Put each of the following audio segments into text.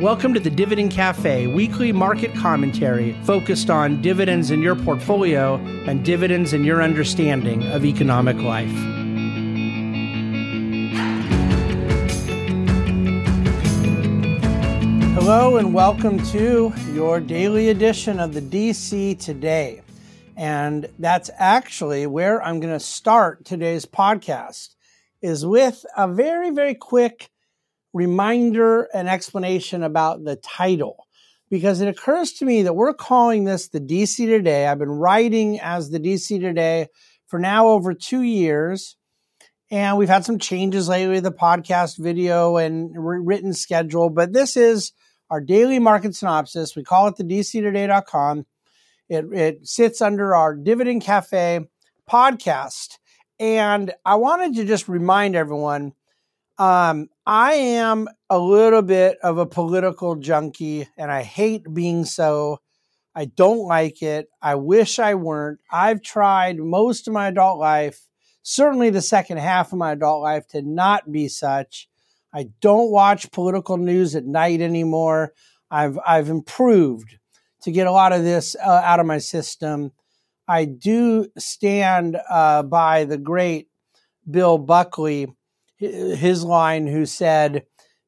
Welcome to the Dividend Cafe, weekly market commentary focused on dividends in your portfolio and dividends in your understanding of economic life. Hello, and welcome to your daily edition of the DC Today. And that's actually where I'm going to start today's podcast is with a very, very quick reminder and explanation about the title because it occurs to me that we're calling this the DC Today. I've been writing as the DC Today for now over two years. And we've had some changes lately, the podcast video and written schedule, but this is our daily market synopsis. We call it the DCToday.com. It, it sits under our Dividend Cafe podcast. And I wanted to just remind everyone um, I am a little bit of a political junkie and I hate being so. I don't like it. I wish I weren't. I've tried most of my adult life, certainly the second half of my adult life, to not be such. I don't watch political news at night anymore. I've I've improved to get a lot of this uh, out of my system. I do stand uh, by the great Bill Buckley his line who said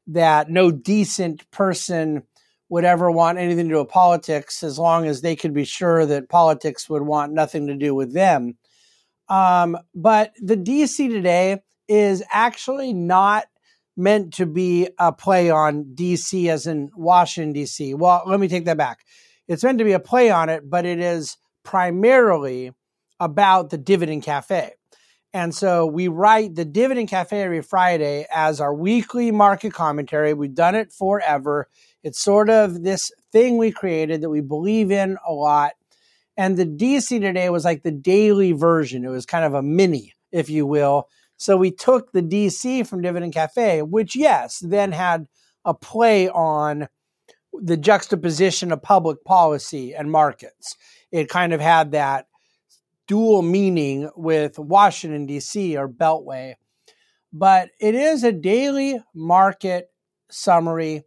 that no decent person would ever want anything to do with politics as long as they could be sure that politics would want nothing to do with them. Um, but the DC today is actually not meant to be a play on DC as in Washington, DC. Well, let me take that back. It's meant to be a play on it, but it is primarily about the Dividend Cafe. And so we write the Dividend Cafe every Friday as our weekly market commentary. We've done it forever. It's sort of this thing we created that we believe in a lot. And the DC today was like the daily version. It was kind of a mini, if you will. So we took the DC from Dividend Cafe, which, yes, then had a play on the juxtaposition of public policy and markets. It kind of had that dual meaning with Washington, D.C. or Beltway. But it is a daily market summary.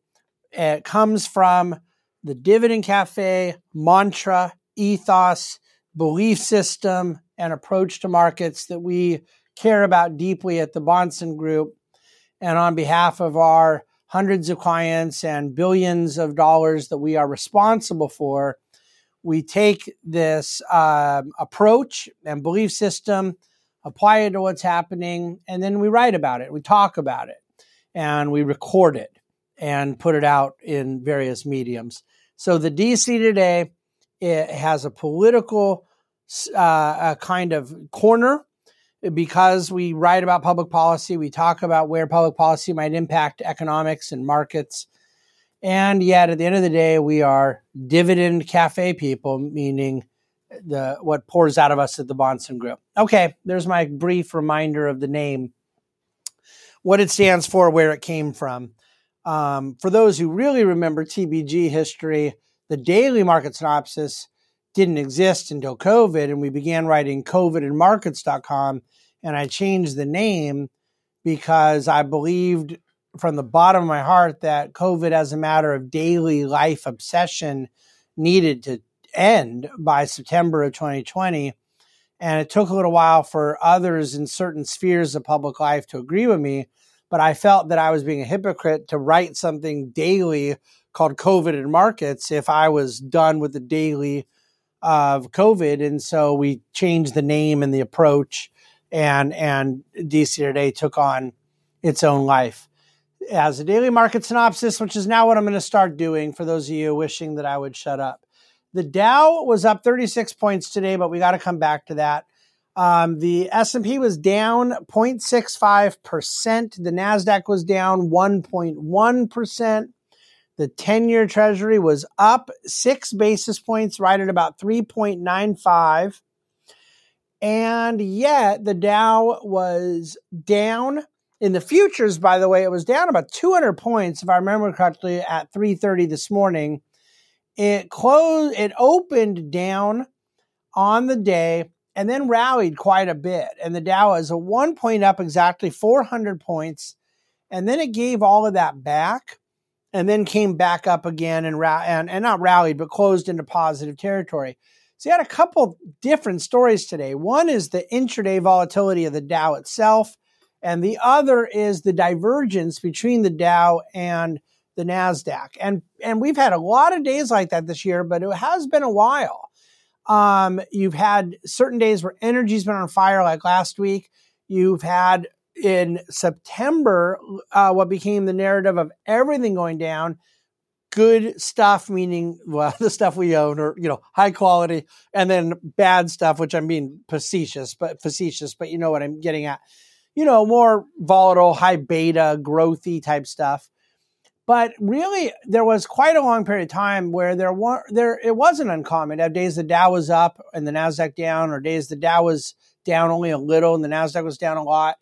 It comes from the Dividend Cafe mantra, ethos, belief system, and approach to markets that we care about deeply at the Bahnsen Group. And on behalf of our hundreds of clients and billions of dollars that we are responsible for, we take this um, approach and belief system, apply it to what's happening, and then we write about it. We talk about it, and we record it and put it out in various mediums. So the DC today it has a political uh, a kind of corner because we write about public policy. We talk about where public policy might impact economics and markets and yet, at the end of the day, we are dividend cafe people, meaning the what pours out of us at the Bahnsen Group. Okay, there's my brief reminder of the name, what it stands for, where it came from. Um, for those who really remember TBG history, the daily market synopsis didn't exist until COVID, and we began writing COVIDandmarkets.com. And I changed the name because I believed from the bottom of my heart that COVID, as a matter of daily life obsession, needed to end by September of 2020. And it took a little while for others in certain spheres of public life to agree with me. But I felt that I was being a hypocrite to write something daily called COVID and markets if I was done with the daily of COVID. And so we changed the name and the approach, and and DC Today took on its own life as a daily market synopsis, which is now what I'm going to start doing for those of you wishing that I would shut up. The Dow was up 36 points today, but we got to come back to that. Um, the S&P was down 0.65%. The NASDAQ was down 1.1%. The 10-year treasury was up six basis points, right at about 3.95. And yet the Dow was down in the futures, by the way, it was down about 200 points, if I remember correctly, at 3:30 this morning. It closed. It opened down on the day and then rallied quite a bit. And the Dow is a one point up, exactly 400 points, and then it gave all of that back and then came back up again and, and, and not rallied, but closed into positive territory. So you had a couple different stories today. One is the intraday volatility of the Dow itself, and the other is the divergence between the Dow and the Nasdaq. And and we've had a lot of days like that this year, but it has been a while. Um, you've had certain days where energy's been on fire, like last week. You've had in September uh, what became the narrative of everything going down. Good stuff, meaning well, the stuff we own, or you know, high quality, and then bad stuff, which I'm being facetious, but facetious, but you know what I'm getting at. You know, more volatile, high beta, growthy type stuff. But really, there was quite a long period of time where there were there it wasn't uncommon to have days the Dow was up and the Nasdaq down, or days the Dow was down only a little and the Nasdaq was down a lot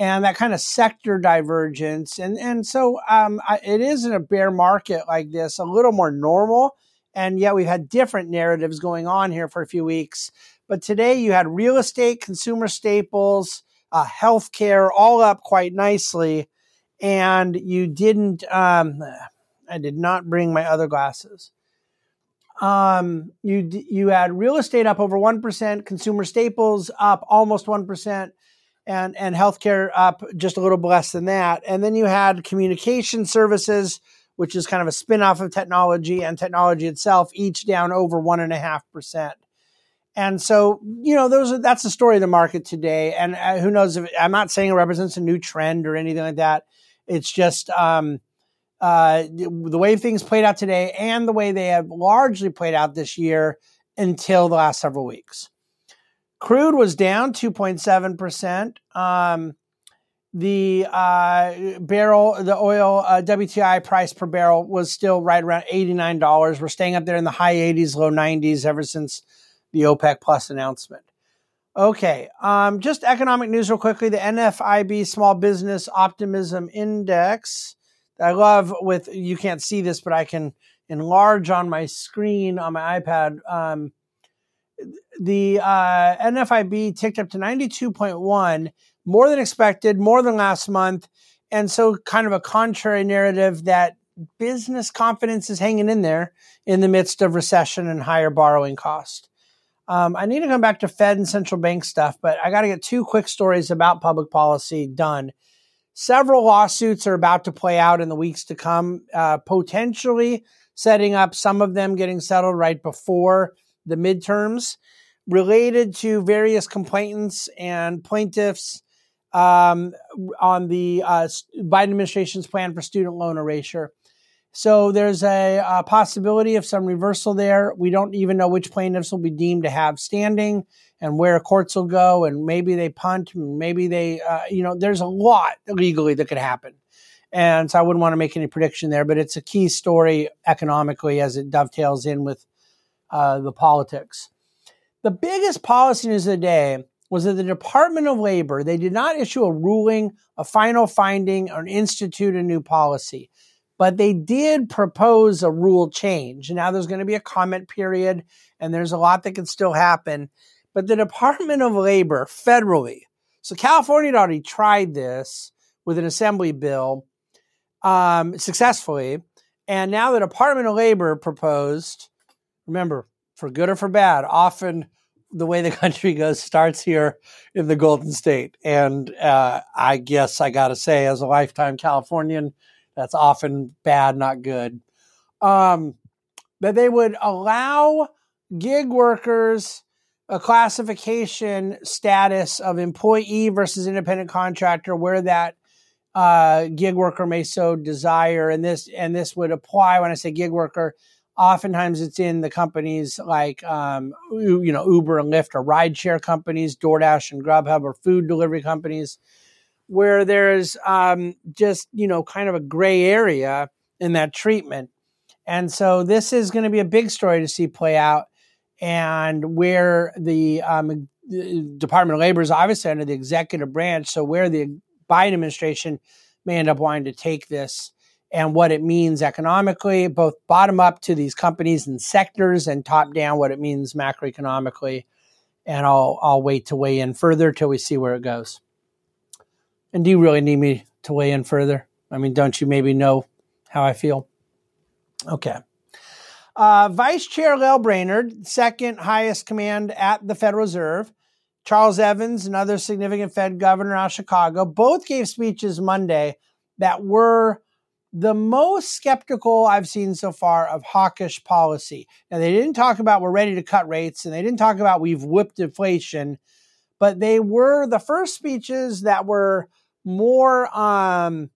and that kind of sector divergence. And, and so um, I, it is in a bear market like this, a little more normal. And yet we've had different narratives going on here for a few weeks. But today you had real estate, consumer staples, uh, healthcare all up quite nicely. And you didn't, um, I did not bring my other glasses. Um, you you had real estate up over one percent, consumer staples up almost one percent, and and healthcare up just a little less than that. And then you had communication services, which is kind of a spin-off of technology and technology itself, each down over one and a half percent. And so, you know, those are, that's the story of the market today. And uh, who knows if I'm not saying it represents a new trend or anything like that. It's just um, uh, the way things played out today and the way they have largely played out this year until the last several weeks. Crude was down 2.7%. Um, the uh, barrel, the oil uh, WTI price per barrel was still right around $89. We're staying up there in the high 80s, low 90s ever since the OPEC Plus announcement. Okay, um, just economic news real quickly. The NFIB Small Business Optimism Index. I love with you can't see this, but I can enlarge on my screen on my iPad. Um, the uh, NFIB ticked up to 92.1, more than expected, more than last month. And so, kind of a contrary narrative that business confidence is hanging in there in the midst of recession and higher borrowing cost. Um, I need to come back to Fed and central bank stuff, but I got to get two quick stories about public policy done. Several lawsuits are about to play out in the weeks to come, uh, potentially setting up some of them getting settled right before the midterms related to various complainants and plaintiffs um, on the uh, Biden administration's plan for student loan erasure. So there's a, a, possibility of some reversal there. We don't even know which plaintiffs will be deemed to have standing and where courts will go, and maybe they punt, maybe they, uh, you know, there's a lot legally that could happen. And so I wouldn't want to make any prediction there, but it's a key story economically as it dovetails in with uh, the politics. The biggest policy news of the day was that the Department of Labor, they did not issue a ruling, a final finding, or institute a new policy, but they did propose a rule change. Now there's going to be a comment period, and there's a lot that can still happen. But the Department of Labor, federally, so California had already tried this with an assembly bill um, successfully, and now the Department of Labor proposed remember, for good or for bad, often the way the country goes starts here in the Golden State. And uh, I guess I got to say, as a lifetime Californian, that's often bad, not good. Um, that they would allow gig workers a classification status of employee versus independent contractor where that uh, gig worker may so desire and this and this would apply when i say gig worker Oftentimes, it's in the companies like um, you know Uber and Lyft or rideshare companies, DoorDash and Grubhub or food delivery companies, where there's um, just you know kind of a gray area in that treatment. And so this is going to be a big story to see play out, and where the, um, the Department of Labor is obviously under the executive branch, so where the Biden administration may end up wanting to take this and what it means economically, both bottom up to these companies and sectors and top down what it means macroeconomically. And I'll, I'll wait to weigh in further till we see where it goes. And do you really need me to weigh in further? I mean, don't you maybe know how I feel? Okay. Uh, Vice Chair Lael Brainard, second highest command at the Federal Reserve, Charles Evans, another significant Fed governor out of Chicago, both gave speeches Monday that were the most skeptical I've seen so far of hawkish policy. Now, they didn't talk about we're ready to cut rates and they didn't talk about we've whipped inflation, but they were the first speeches that were more um,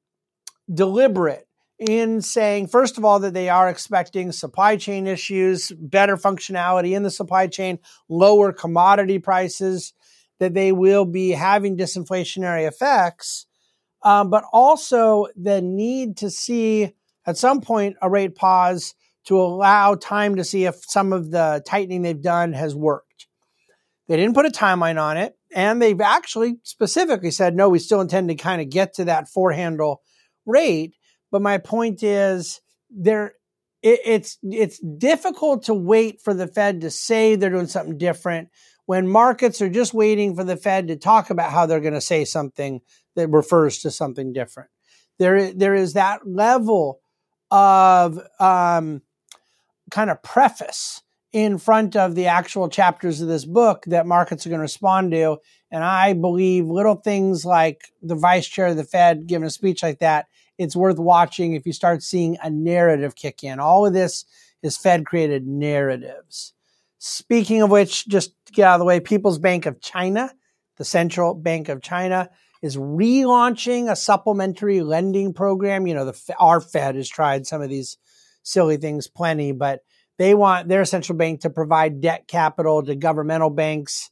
deliberate in saying, first of all, that they are expecting supply chain issues, better functionality in the supply chain, lower commodity prices, that they will be having disinflationary effects um, but also the need to see at some point a rate pause to allow time to see if some of the tightening they've done has worked. They didn't put a timeline on it, and they've actually specifically said, no, we still intend to kind of get to that four handle rate. But my point is, there it, it's it's difficult to wait for the Fed to say they're doing something different when markets are just waiting for the Fed to talk about how they're going to say something that refers to something different. There, there is that level of um, kind of preface in front of the actual chapters of this book that markets are going to respond to. And I believe little things like the vice chair of the Fed giving a speech like that, it's worth watching if you start seeing a narrative kick in. All of this is Fed created narratives. Speaking of which, just get out of the way, People's Bank of China, the central bank of China, is relaunching a supplementary lending program. You know, the our Fed has tried some of these silly things plenty, but they want their central bank to provide debt capital to governmental banks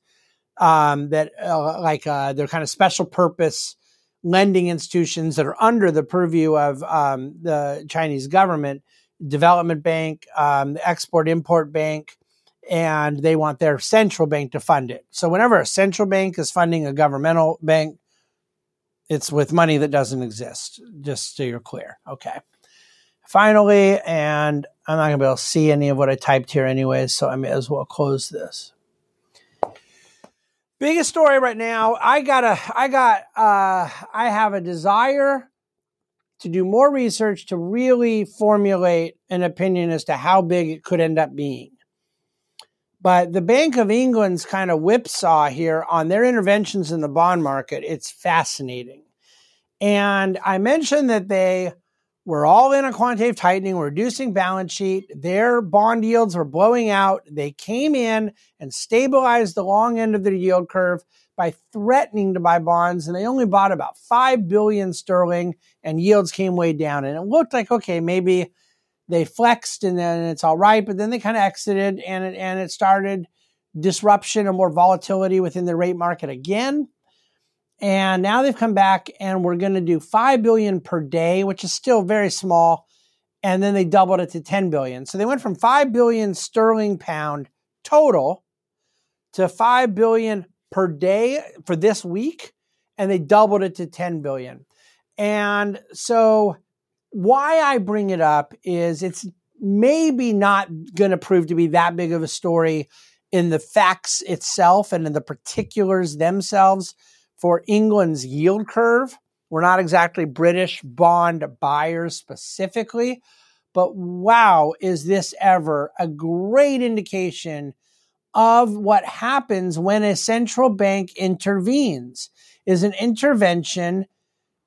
um, that uh, like uh, they're kind of special purpose lending institutions that are under the purview of um, the Chinese government, development bank, um, the export import bank, and they want their central bank to fund it. So whenever a central bank is funding a governmental bank, it's with money that doesn't exist, just so you're clear. Okay. Finally, and I'm not going to be able to see any of what I typed here anyway, so I may as well close this. Biggest story right now, I got a I got uh I have a desire to do more research to really formulate an opinion as to how big it could end up being. But the Bank of England's kind of whipsaw here on their interventions in the bond market, it's fascinating. And I mentioned that they were all in a quantitative tightening, reducing balance sheet. Their bond yields were blowing out. They came in and stabilized the long end of the yield curve by threatening to buy bonds, and they only bought about 5 billion sterling, and yields came way down. And it looked like, okay, maybe they flexed and then it's all right, but then they kind of exited and it, and it started disruption and more volatility within the rate market again. And now they've come back and we're going to do 5 billion per day, which is still very small. And then they doubled it to 10 billion. So they went from 5 billion sterling pound total to 5 billion per day for this week. And they doubled it to 10 billion. And so why I bring it up is it's maybe not going to prove to be that big of a story in the facts itself and in the particulars themselves for England's yield curve. We're not exactly British bond buyers specifically, but wow, is this ever a great indication of what happens when a central bank intervenes? Is an intervention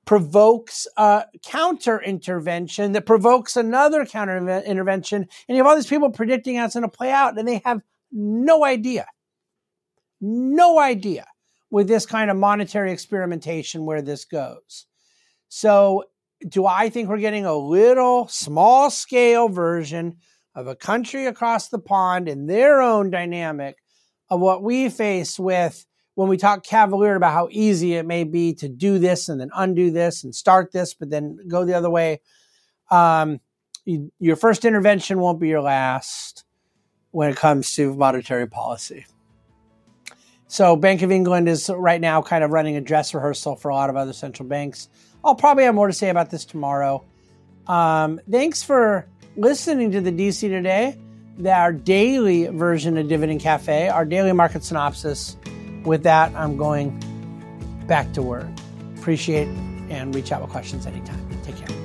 provokes a counter intervention that provokes another counter intervention. And you have all these people predicting how it's going to play out, and they have no idea, no idea with this kind of monetary experimentation where this goes. So, do I think we're getting a little small scale version of a country across the pond in their own dynamic of what we face with when we talk cavalier about how easy it may be to do this and then undo this and start this, but then go the other way, um, you, your first intervention won't be your last when it comes to monetary policy. So, Bank of England is right now kind of running a dress rehearsal for a lot of other central banks. I'll probably have more to say about this tomorrow. Um, thanks for listening to the DC today, our daily version of Dividend Cafe, our daily market synopsis with that, I'm going back to work. Appreciate and reach out with questions anytime. Take care.